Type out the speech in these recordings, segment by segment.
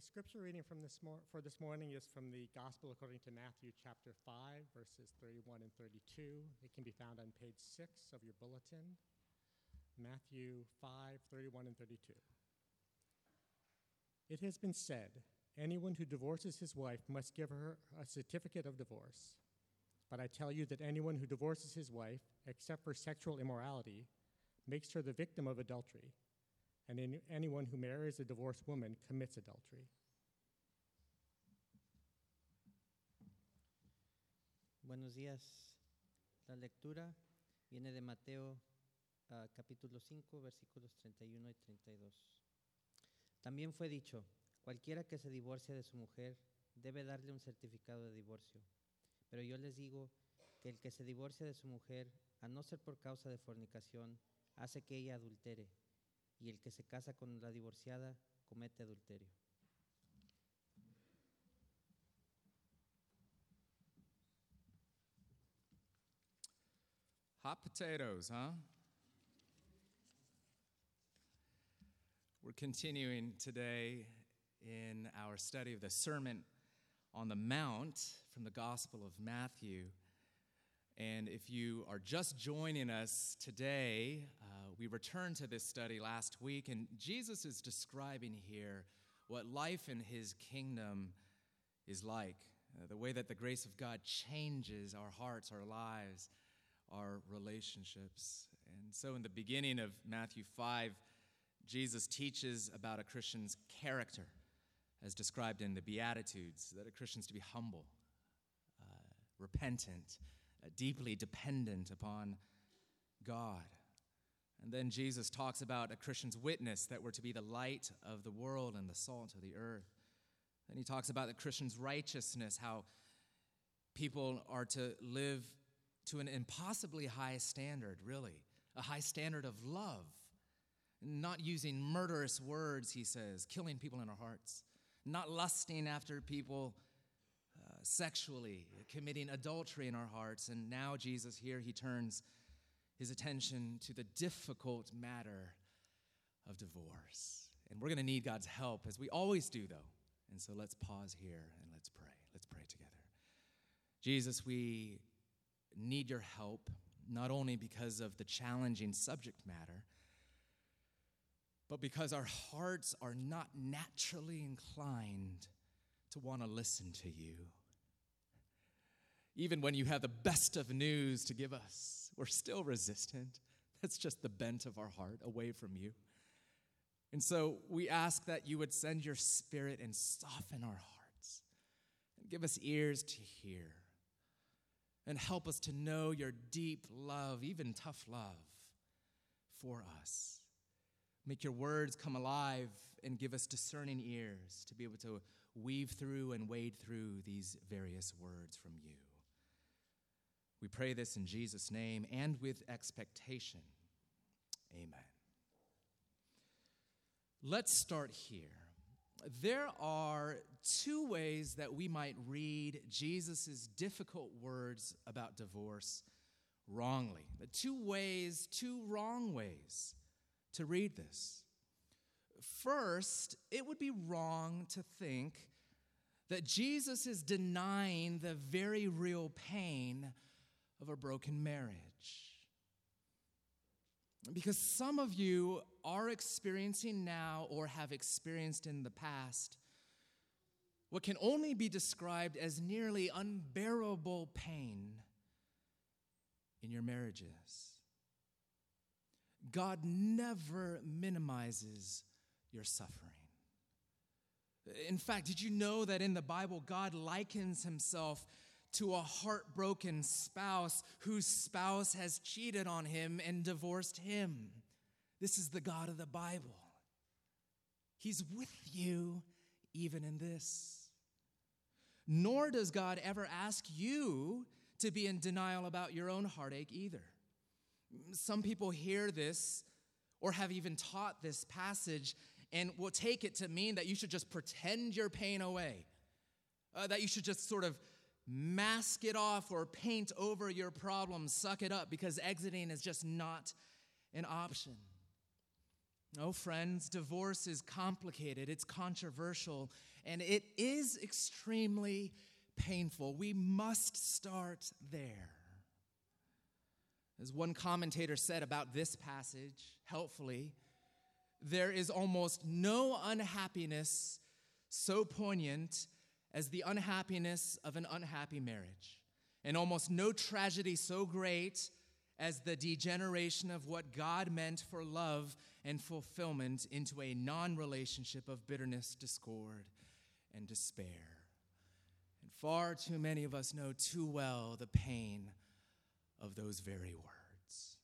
The scripture reading from this mor- for this morning is from the Gospel according to Matthew chapter 5, verses 31 and 32. It can be found on page 6 of your bulletin. Matthew 5, 31 and 32. It has been said, anyone who divorces his wife must give her a certificate of divorce. But I tell you that anyone who divorces his wife, except for sexual immorality, makes her the victim of adultery and any, anyone who marries a divorced woman commits adultery. Buenos días. La lectura viene de Mateo uh, capítulo 5 versículos 31 y 32. También fue dicho, cualquiera que se divorcia de su mujer debe darle un certificado de divorcio. Pero yo les digo que el que se divorcia de su mujer, a no ser por causa de fornicación, hace que ella adultere y el que se casa con la divorciada comete adulterio. Hot potatoes, huh? We're continuing today in our study of the Sermon on the Mount from the Gospel of Matthew. And if you are just joining us today, we returned to this study last week, and Jesus is describing here what life in his kingdom is like uh, the way that the grace of God changes our hearts, our lives, our relationships. And so, in the beginning of Matthew 5, Jesus teaches about a Christian's character, as described in the Beatitudes, that a Christian's to be humble, uh, repentant, uh, deeply dependent upon God. And then Jesus talks about a Christian's witness that we're to be the light of the world and the salt of the earth. Then he talks about the Christian's righteousness, how people are to live to an impossibly high standard, really, a high standard of love. Not using murderous words, he says, killing people in our hearts, not lusting after people uh, sexually, committing adultery in our hearts. And now, Jesus, here, he turns his attention to the difficult matter of divorce. And we're going to need God's help, as we always do, though. And so let's pause here and let's pray. Let's pray together. Jesus, we need your help, not only because of the challenging subject matter, but because our hearts are not naturally inclined to want to listen to you. Even when you have the best of news to give us, we're still resistant. That's just the bent of our heart away from you. And so we ask that you would send your spirit and soften our hearts and give us ears to hear and help us to know your deep love, even tough love, for us. Make your words come alive and give us discerning ears to be able to weave through and wade through these various words from you. We pray this in Jesus' name and with expectation. Amen. Let's start here. There are two ways that we might read Jesus' difficult words about divorce wrongly. The two ways, two wrong ways to read this. First, it would be wrong to think that Jesus is denying the very real pain of a broken marriage. Because some of you are experiencing now or have experienced in the past what can only be described as nearly unbearable pain in your marriages. God never minimizes your suffering. In fact, did you know that in the Bible, God likens himself to a heartbroken spouse whose spouse has cheated on him and divorced him? This is the God of the Bible. He's with you even in this. Nor does God ever ask you to be in denial about your own heartache either. Some people hear this or have even taught this passage and will take it to mean that you should just pretend your pain away, uh, that you should just sort of mask it off or paint over your problem, suck it up because exiting is just not an option. Oh, friends, divorce is complicated, it's controversial, and it is extremely painful. We must start there. As one commentator said about this passage, helpfully, there is almost no unhappiness so poignant as the unhappiness of an unhappy marriage, and almost no tragedy so great as the degeneration of what God meant for love and fulfillment into a non relationship of bitterness, discord, and despair. And far too many of us know too well the pain of those very words.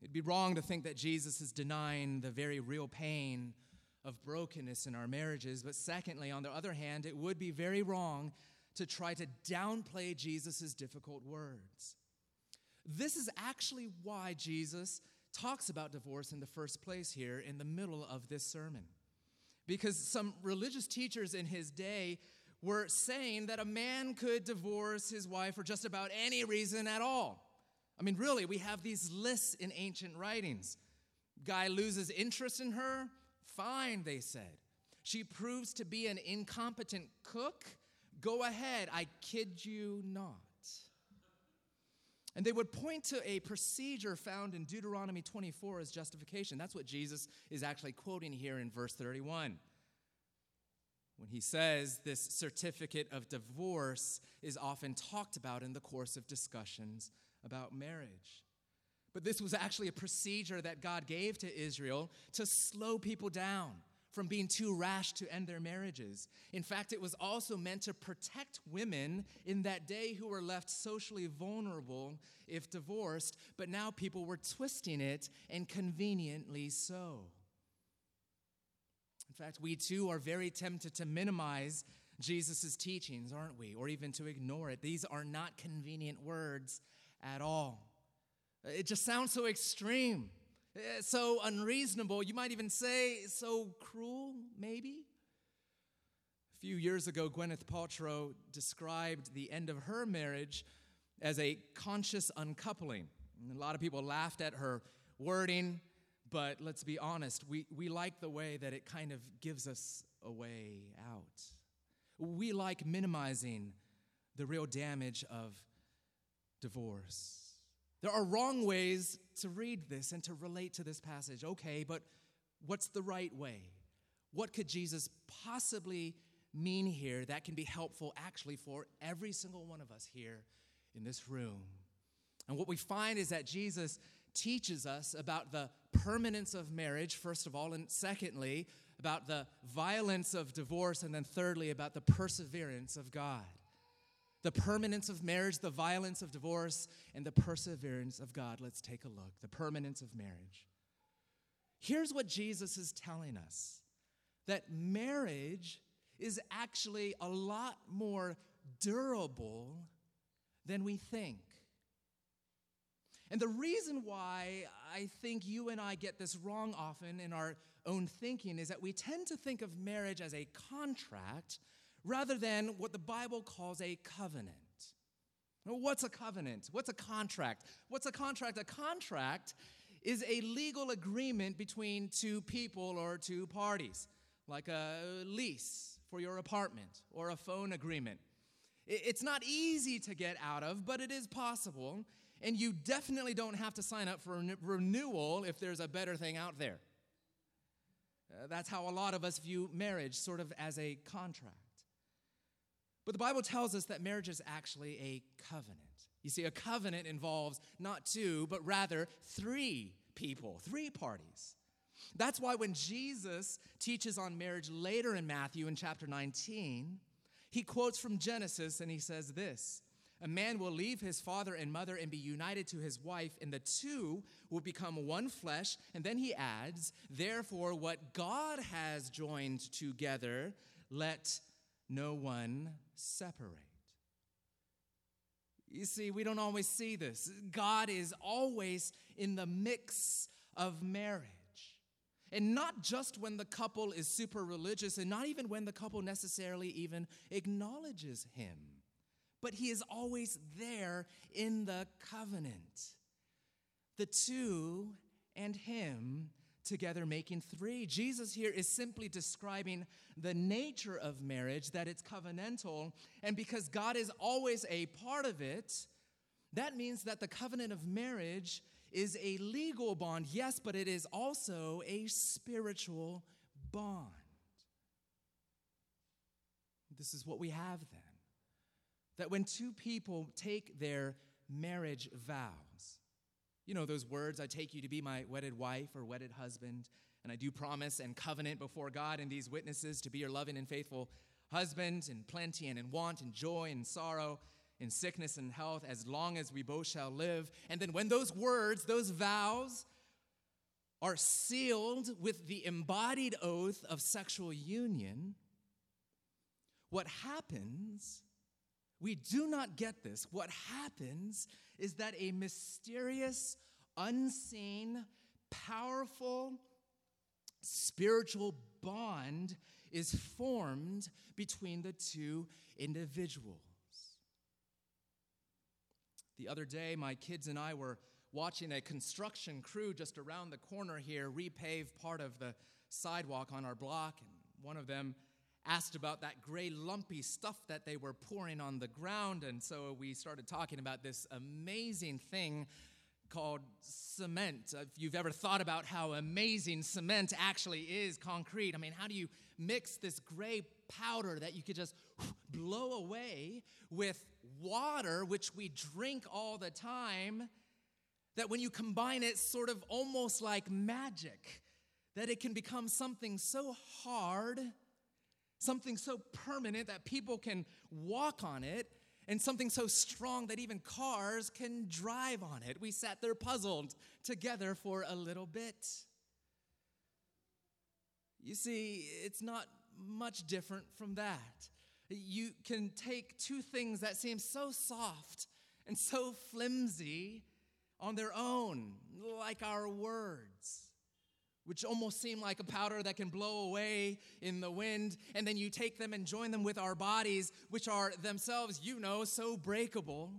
It'd be wrong to think that Jesus is denying the very real pain of brokenness in our marriages. But secondly, on the other hand, it would be very wrong to try to downplay Jesus' difficult words. This is actually why Jesus talks about divorce in the first place here in the middle of this sermon. Because some religious teachers in his day were saying that a man could divorce his wife for just about any reason at all. I mean, really, we have these lists in ancient writings. Guy loses interest in her, fine, they said. She proves to be an incompetent cook, go ahead, I kid you not. And they would point to a procedure found in Deuteronomy 24 as justification. That's what Jesus is actually quoting here in verse 31 when he says this certificate of divorce is often talked about in the course of discussions about marriage. But this was actually a procedure that God gave to Israel to slow people down from being too rash to end their marriages. In fact, it was also meant to protect women in that day who were left socially vulnerable if divorced, but now people were twisting it and conveniently so. In fact, we too are very tempted to minimize Jesus' teachings, aren't we? Or even to ignore it. These are not convenient words at all. It just sounds so extreme, eh, so unreasonable. You might even say so cruel, maybe. A few years ago, Gwyneth Paltrow described the end of her marriage as a conscious uncoupling. A lot of people laughed at her wording, but let's be honest, we, we like the way that it kind of gives us a way out. We like minimizing the real damage of divorce. There are wrong ways to read this and to relate to this passage. Okay, but what's the right way? What could Jesus possibly mean here that can be helpful actually for every single one of us here in this room? And what we find is that Jesus teaches us about the permanence of marriage, first of all, and secondly, about the violence of divorce, and then thirdly, about the perseverance of God the permanence of marriage, the violence of divorce, and the perseverance of God. Let's take a look. The permanence of marriage. Here's what Jesus is telling us that marriage is actually a lot more durable than we think. And the reason why I think you and I get this wrong often in our own thinking is that we tend to think of marriage as a contract rather than what the Bible calls a covenant. what's a covenant? What's a contract? What's a contract? A contract is a legal agreement between two people or two parties, like a lease for your apartment or a phone agreement. It's not easy to get out of, but it is possible. And you definitely don't have to sign up for renewal if there's a better thing out there. Uh, that's how a lot of us view marriage, sort of as a contract. But the Bible tells us that marriage is actually a covenant. You see, a covenant involves not two, but rather three people, three parties. That's why when Jesus teaches on marriage later in Matthew in chapter 19, he quotes from Genesis and he says this A man will leave his father and mother and be united to his wife, and the two will become one flesh. And then he adds, Therefore, what God has joined together, let no one separate. You see, we don't always see this. God is always in the mix of marriage. And not just when the couple is super religious, and not even when the couple necessarily even acknowledges Him, but He is always there in the covenant. The two and him together making three. Jesus here is simply describing the nature of marriage, that it's covenantal, and because God is always a part of it, that means that the covenant of marriage is a legal bond, yes, but it is also a spiritual bond. This is what we have then. That when two people take their marriage vows, you know those words, I take you to be my wedded wife or wedded husband, and I do promise and covenant before God and these witnesses to be your loving and faithful husband in plenty and in want and joy and sorrow, in sickness and health, as long as we both shall live. And then when those words, those vows, are sealed with the embodied oath of sexual union, what happens, we do not get this. What happens is that a mysterious, unseen, powerful, spiritual bond is formed between the two individuals. The other day, my kids and I were watching a construction crew just around the corner here repave part of the sidewalk on our block, and one of them asked about that gray, lumpy stuff that they were pouring on the ground. And so we started talking about this amazing thing called cement. If you've ever thought about how amazing cement actually is, concrete, I mean, how do you mix this gray powder that you could just blow away with water, which we drink all the time, that when you combine it, sort of almost like magic, that it can become something so hard something so permanent that people can walk on it, and something so strong that even cars can drive on it. We sat there puzzled together for a little bit. You see, it's not much different from that. You can take two things that seem so soft and so flimsy on their own, like our words which almost seem like a powder that can blow away in the wind, and then you take them and join them with our bodies, which are themselves, you know, so breakable,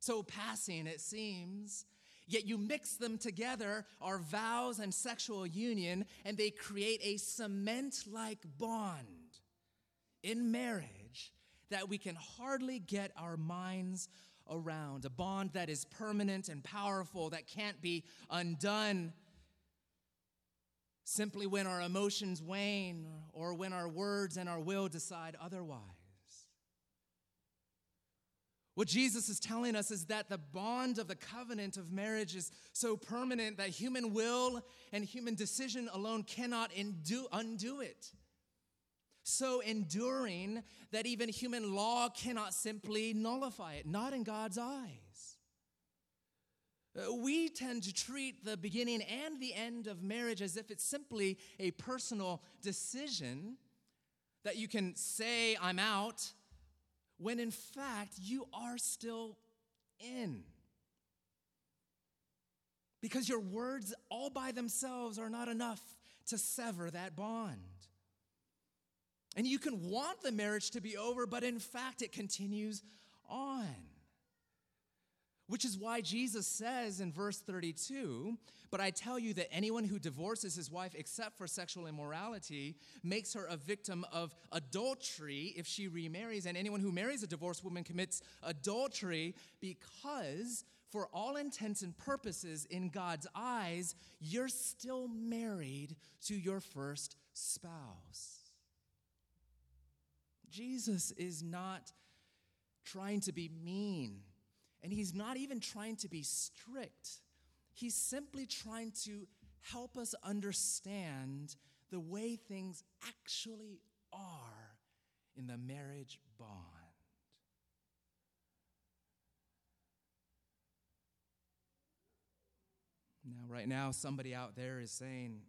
so passing, it seems. Yet you mix them together, our vows and sexual union, and they create a cement like bond in marriage that we can hardly get our minds around. A bond that is permanent and powerful, that can't be undone simply when our emotions wane or when our words and our will decide otherwise. What Jesus is telling us is that the bond of the covenant of marriage is so permanent that human will and human decision alone cannot undo, undo it. So enduring that even human law cannot simply nullify it, not in God's eyes. Uh, we tend to treat the beginning and the end of marriage as if it's simply a personal decision that you can say, I'm out, when in fact you are still in. Because your words all by themselves are not enough to sever that bond. And you can want the marriage to be over, but in fact it continues on. Which is why Jesus says in verse 32 But I tell you that anyone who divorces his wife except for sexual immorality makes her a victim of adultery if she remarries. And anyone who marries a divorced woman commits adultery because, for all intents and purposes, in God's eyes, you're still married to your first spouse. Jesus is not trying to be mean and he's not even trying to be strict, he's simply trying to help us understand the way things actually are in the marriage bond. Now, right now, somebody out there is saying,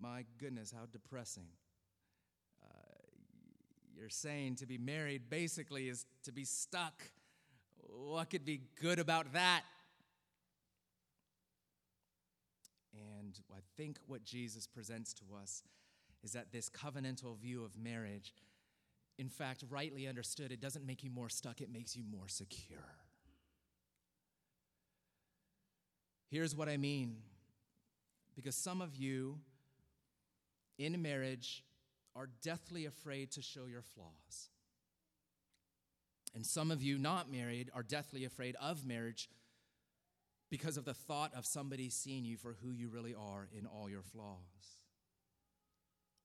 My goodness, how depressing. Uh, you're saying to be married basically is to be stuck what could be good about that? And I think what Jesus presents to us is that this covenantal view of marriage, in fact, rightly understood, it doesn't make you more stuck, it makes you more secure. Here's what I mean Because some of you in marriage are deathly afraid to show your flaws. And some of you not married are deathly afraid of marriage because of the thought of somebody seeing you for who you really are in all your flaws.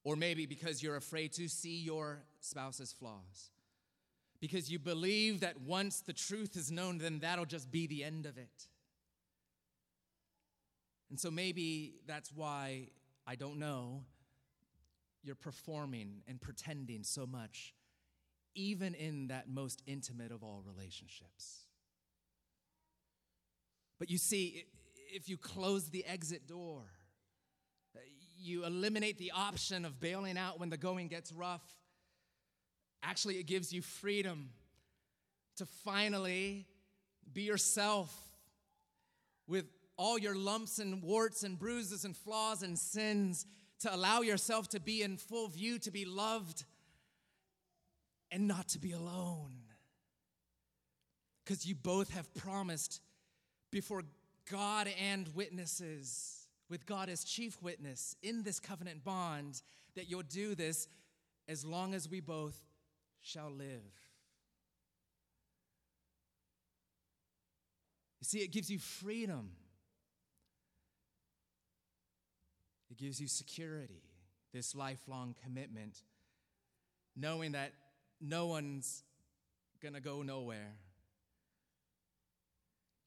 Or maybe because you're afraid to see your spouse's flaws. Because you believe that once the truth is known, then that'll just be the end of it. And so maybe that's why, I don't know, you're performing and pretending so much, even in that most intimate of all relationships. But you see, if you close the exit door, you eliminate the option of bailing out when the going gets rough. Actually, it gives you freedom to finally be yourself with all your lumps and warts and bruises and flaws and sins, to allow yourself to be in full view, to be loved, and not to be alone. Because you both have promised before God and witnesses, with God as chief witness in this covenant bond, that you'll do this as long as we both shall live. You see, it gives you freedom, it gives you security, this lifelong commitment, knowing that no one's gonna go nowhere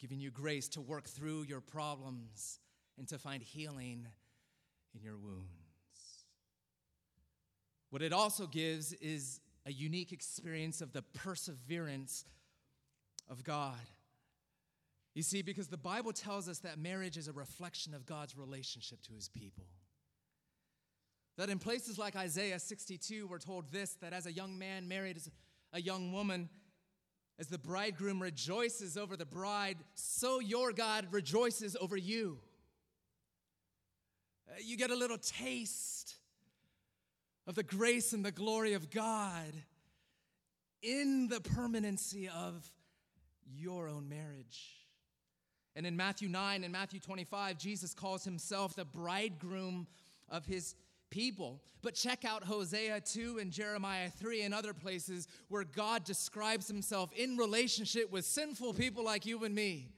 giving you grace to work through your problems and to find healing in your wounds. What it also gives is a unique experience of the perseverance of God. You see, because the Bible tells us that marriage is a reflection of God's relationship to his people. That in places like Isaiah 62, we're told this that as a young man married a young woman, as the bridegroom rejoices over the bride, so your God rejoices over you. Uh, you get a little taste of the grace and the glory of God in the permanency of your own marriage. And in Matthew 9 and Matthew 25, Jesus calls himself the bridegroom of his people. But check out Hosea 2 and Jeremiah 3 and other places where God describes himself in relationship with sinful people like you and me.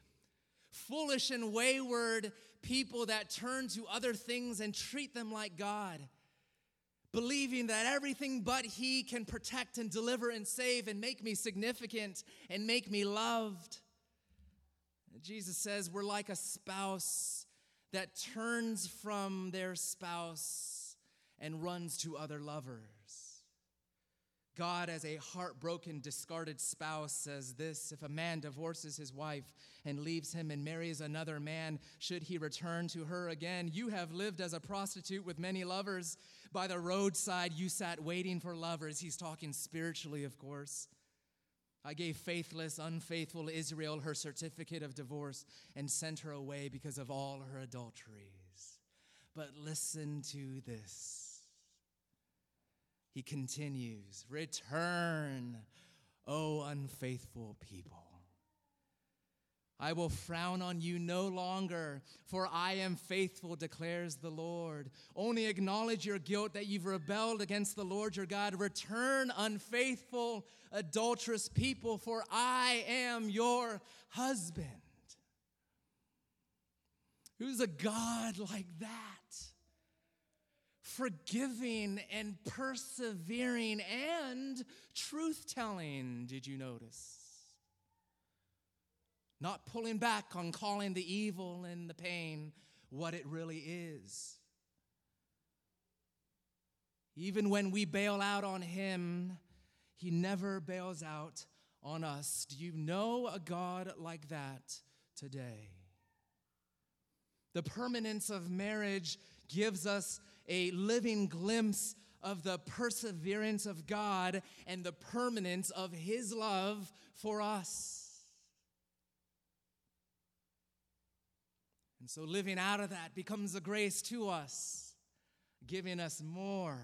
Foolish and wayward people that turn to other things and treat them like God. Believing that everything but He can protect and deliver and save and make me significant and make me loved. Jesus says we're like a spouse that turns from their spouse and runs to other lovers. God, as a heartbroken, discarded spouse, says this If a man divorces his wife and leaves him and marries another man, should he return to her again? You have lived as a prostitute with many lovers. By the roadside, you sat waiting for lovers. He's talking spiritually, of course. I gave faithless, unfaithful Israel her certificate of divorce and sent her away because of all her adulteries. But listen to this. He continues, Return, O unfaithful people. I will frown on you no longer, for I am faithful, declares the Lord. Only acknowledge your guilt that you've rebelled against the Lord your God. Return, unfaithful, adulterous people, for I am your husband. Who's a God like that? Forgiving and persevering and truth telling. Did you notice? Not pulling back on calling the evil and the pain what it really is. Even when we bail out on Him, He never bails out on us. Do you know a God like that today? The permanence of marriage gives us a living glimpse of the perseverance of God and the permanence of His love for us. And so living out of that becomes a grace to us, giving us more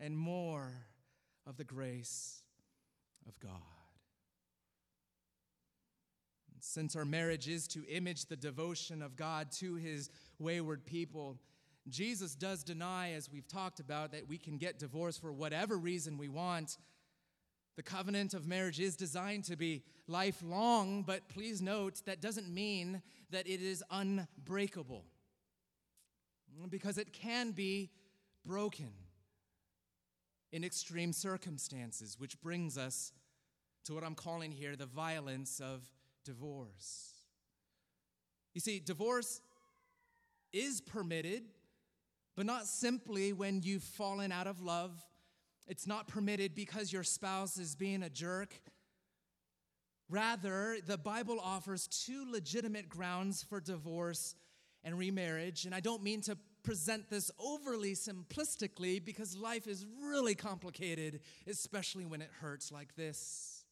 and more of the grace of God. And Since our marriage is to image the devotion of God to his wayward people, Jesus does deny, as we've talked about, that we can get divorced for whatever reason we want. The covenant of marriage is designed to be lifelong, but please note that doesn't mean that it is unbreakable because it can be broken in extreme circumstances, which brings us to what I'm calling here the violence of divorce. You see, divorce is permitted, but not simply when you've fallen out of love. It's not permitted because your spouse is being a jerk. Rather, the Bible offers two legitimate grounds for divorce and remarriage. And I don't mean to present this overly simplistically because life is really complicated, especially when it hurts like this.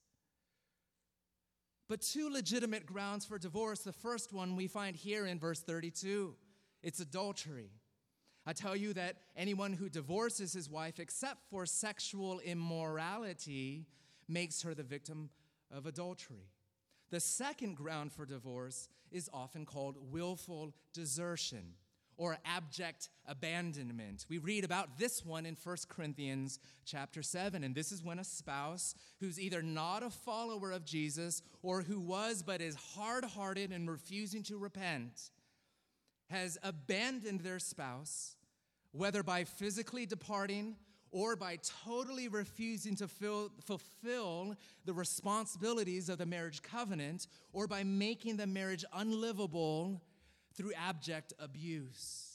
But two legitimate grounds for divorce. The first one we find here in verse 32 it's adultery. I tell you that anyone who divorces his wife except for sexual immorality makes her the victim of adultery. The second ground for divorce is often called willful desertion or abject abandonment. We read about this one in 1 Corinthians chapter 7 and this is when a spouse who's either not a follower of Jesus or who was but is hard-hearted and refusing to repent has abandoned their spouse whether by physically departing or by totally refusing to fill, fulfill the responsibilities of the marriage covenant or by making the marriage unlivable through abject abuse.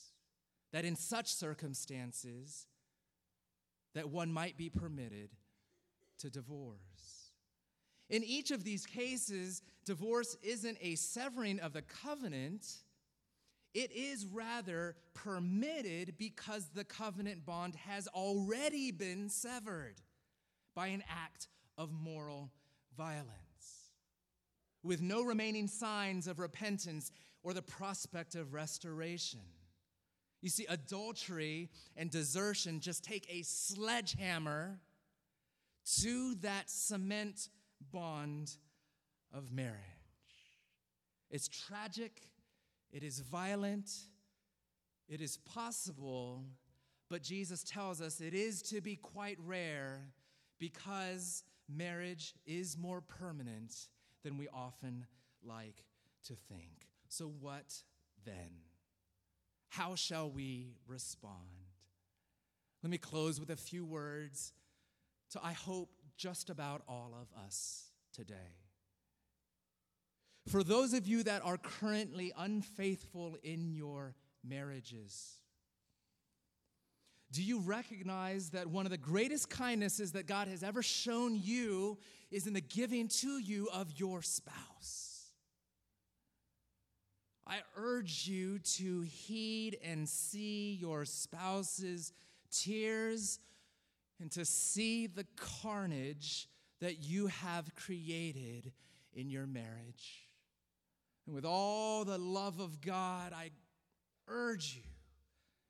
That in such circumstances, that one might be permitted to divorce. In each of these cases, divorce isn't a severing of the covenant, it is rather permitted because the covenant bond has already been severed by an act of moral violence. With no remaining signs of repentance or the prospect of restoration. You see, adultery and desertion just take a sledgehammer to that cement bond of marriage. It's tragic, it is violent, it is possible, but Jesus tells us it is to be quite rare because marriage is more permanent than we often like to think. So, what then? How shall we respond? Let me close with a few words to, I hope, just about all of us today. For those of you that are currently unfaithful in your marriages, do you recognize that one of the greatest kindnesses that God has ever shown you is in the giving to you of your spouse? I urge you to heed and see your spouse's tears and to see the carnage that you have created in your marriage. And with all the love of God, I urge you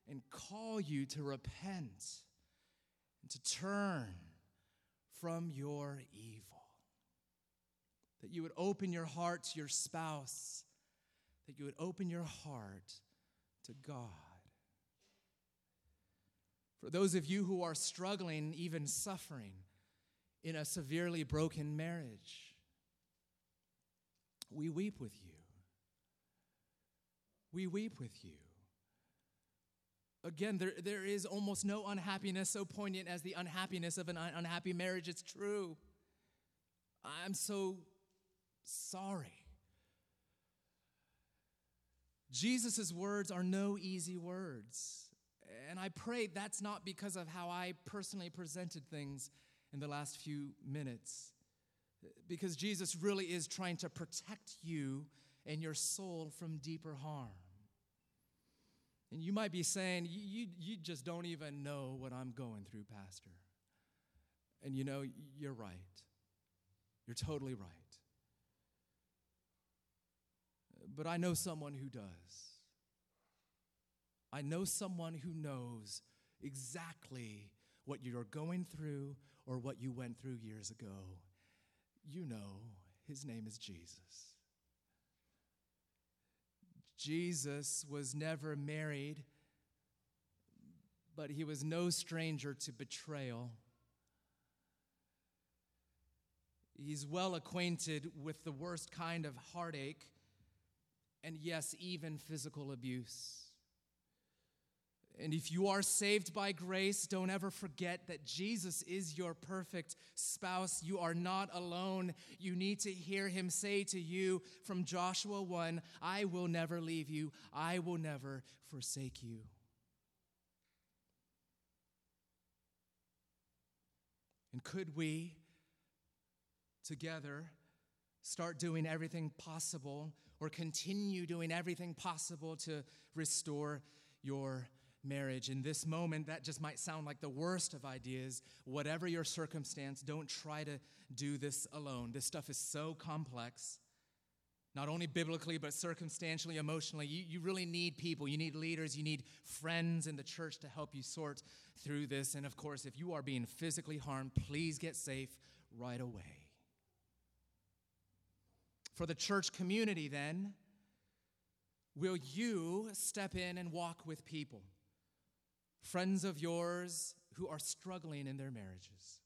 and call you to repent and to turn from your evil. That you would open your heart to your spouse that you would open your heart to God. For those of you who are struggling, even suffering in a severely broken marriage, we weep with you. We weep with you. Again, there, there is almost no unhappiness so poignant as the unhappiness of an un- unhappy marriage. It's true. I'm so sorry. Jesus' words are no easy words. And I pray that's not because of how I personally presented things in the last few minutes. Because Jesus really is trying to protect you and your soul from deeper harm. And you might be saying, you, you just don't even know what I'm going through, Pastor. And you know, you're right. You're totally right but I know someone who does. I know someone who knows exactly what you're going through or what you went through years ago. You know, his name is Jesus. Jesus was never married, but he was no stranger to betrayal. He's well acquainted with the worst kind of heartache and, yes, even physical abuse. And if you are saved by grace, don't ever forget that Jesus is your perfect spouse. You are not alone. You need to hear him say to you from Joshua 1 I will never leave you, I will never forsake you. And could we together start doing everything possible or continue doing everything possible to restore your marriage. In this moment, that just might sound like the worst of ideas. Whatever your circumstance, don't try to do this alone. This stuff is so complex, not only biblically, but circumstantially, emotionally. You, you really need people, you need leaders, you need friends in the church to help you sort through this. And of course, if you are being physically harmed, please get safe right away. For the church community, then, will you step in and walk with people? Friends of yours who are struggling in their marriages.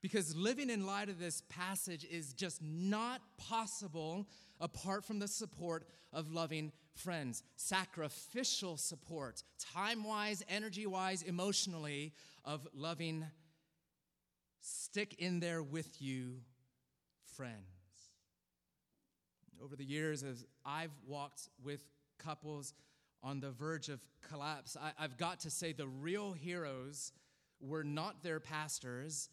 Because living in light of this passage is just not possible apart from the support of loving friends. Sacrificial support, time wise, energy wise, emotionally, of loving, stick in there with you friends over the years as I've walked with couples on the verge of collapse, I, have got to say the real heroes were not their pastors,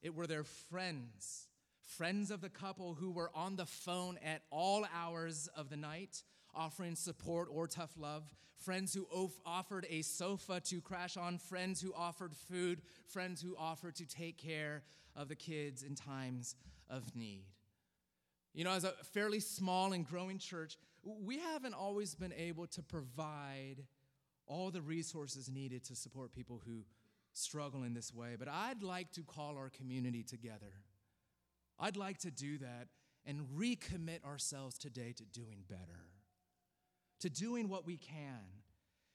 it were their friends. Friends of the couple who were on the phone at all hours of the night, offering support or tough love. Friends who offered a sofa to crash on. Friends who offered food. Friends who offered to take care of the kids in times of need. You know, as a fairly small and growing church, we haven't always been able to provide all the resources needed to support people who struggle in this way. But I'd like to call our community together. I'd like to do that and recommit ourselves today to doing better, to doing what we can.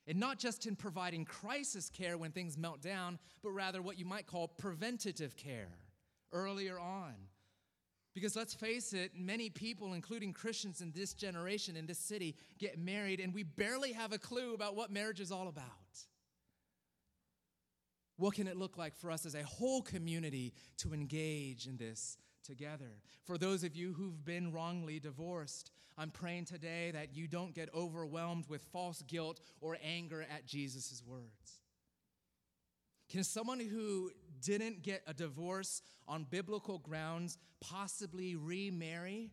And not just in providing crisis care when things melt down, but rather what you might call preventative care earlier on because let's face it, many people, including Christians in this generation, in this city, get married, and we barely have a clue about what marriage is all about. What can it look like for us as a whole community to engage in this together? For those of you who've been wrongly divorced, I'm praying today that you don't get overwhelmed with false guilt or anger at Jesus' words. Can someone who didn't get a divorce on biblical grounds possibly remarry?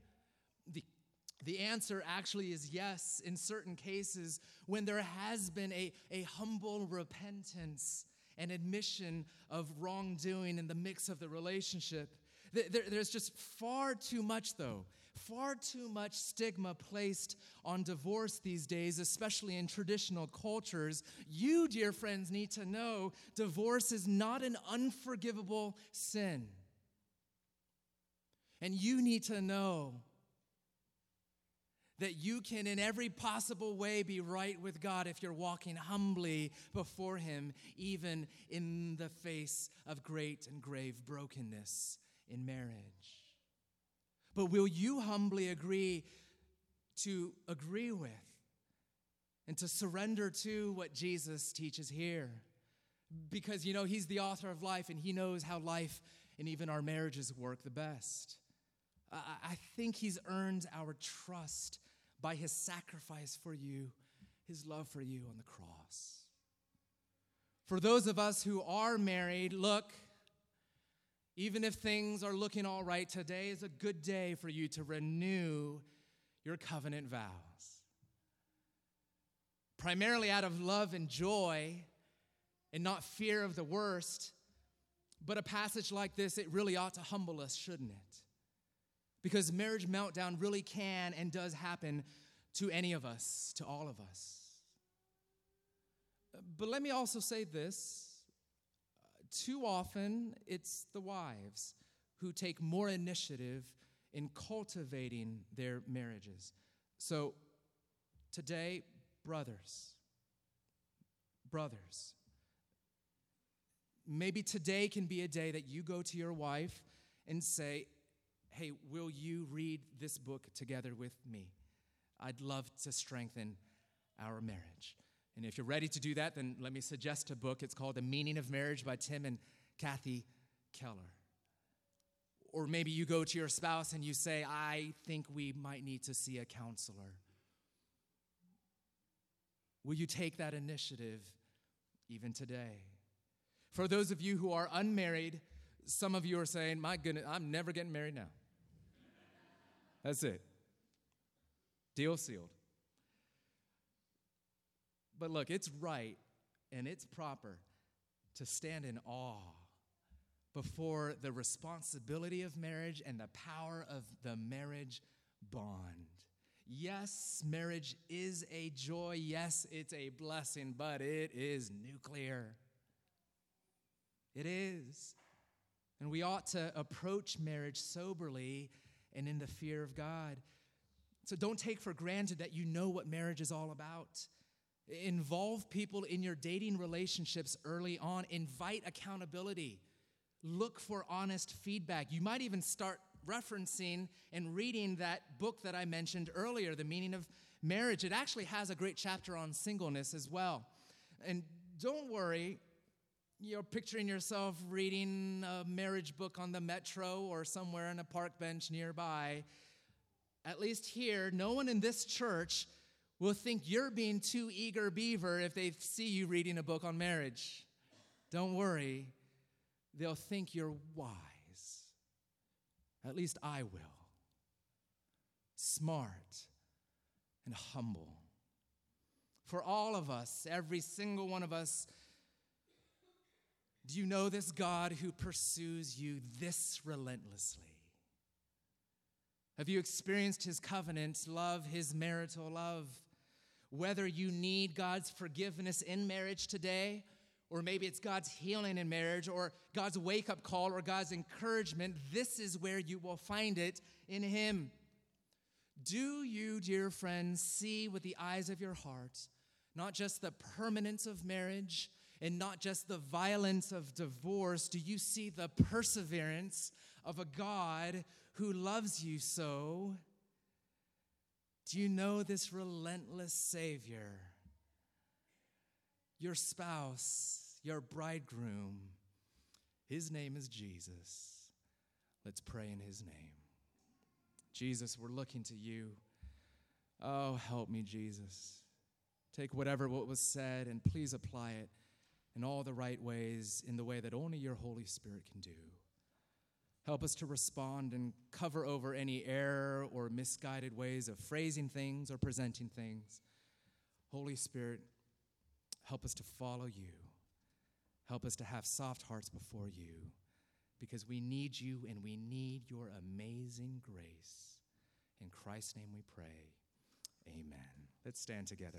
The, the answer actually is yes, in certain cases, when there has been a, a humble repentance and admission of wrongdoing in the mix of the relationship. There, there's just far too much, though, far too much stigma placed on divorce these days, especially in traditional cultures. You, dear friends, need to know divorce is not an unforgivable sin. And you need to know that you can, in every possible way, be right with God if you're walking humbly before Him, even in the face of great and grave brokenness in marriage. But will you humbly agree to agree with and to surrender to what Jesus teaches here? Because, you know, He's the author of life and He knows how life and even our marriages work the best. I think He's earned our trust by His sacrifice for you, His love for you on the cross. For those of us who are married, look, even if things are looking all right, today is a good day for you to renew your covenant vows. Primarily out of love and joy and not fear of the worst, but a passage like this, it really ought to humble us, shouldn't it? Because marriage meltdown really can and does happen to any of us, to all of us. But let me also say this too often, it's the wives who take more initiative in cultivating their marriages. So, Today, brothers, brothers, maybe today can be a day that you go to your wife and say, Hey, will you read this book together with me? I'd love to strengthen our marriage. And if you're ready to do that, then let me suggest a book. It's called The Meaning of Marriage by Tim and Kathy Keller. Or maybe you go to your spouse and you say, I think we might need to see a counselor. Will you take that initiative even today? For those of you who are unmarried, some of you are saying, My goodness, I'm never getting married now. That's it. Deal sealed. But look, it's right and it's proper to stand in awe before the responsibility of marriage and the power of the marriage bond. Yes, marriage is a joy. Yes, it's a blessing, but it is nuclear. It is. And we ought to approach marriage soberly and in the fear of God. So don't take for granted that you know what marriage is all about. Involve people in your dating relationships early on, invite accountability, look for honest feedback. You might even start referencing and reading that book that I mentioned earlier, The Meaning of Marriage. It actually has a great chapter on singleness as well. And don't worry, you're picturing yourself reading a marriage book on the metro or somewhere on a park bench nearby. At least here, no one in this church will think you're being too eager beaver if they see you reading a book on marriage. Don't worry, they'll think you're wise. At least I will. Smart and humble. For all of us, every single one of us, do you know this God who pursues you this relentlessly? Have you experienced his covenant love, his marital love? Whether you need God's forgiveness in marriage today, or maybe it's God's healing in marriage, or God's wake up call, or God's encouragement, this is where you will find it in him. Do you, dear friends, see with the eyes of your heart not just the permanence of marriage, and not just the violence of divorce, do you see the perseverance of a God who loves you so? Do you know this relentless Savior? Your spouse, your bridegroom, his name is Jesus. Let's pray in his name. Jesus, we're looking to you. Oh, help me, Jesus. Take whatever what was said and please apply it in all the right ways, in the way that only your Holy Spirit can do. Help us to respond and cover over any error or misguided ways of phrasing things or presenting things. Holy Spirit, help us to follow you. Help us to have soft hearts before you because we need you and we need your amazing grace. In Christ's name we pray. Amen. Let's stand together.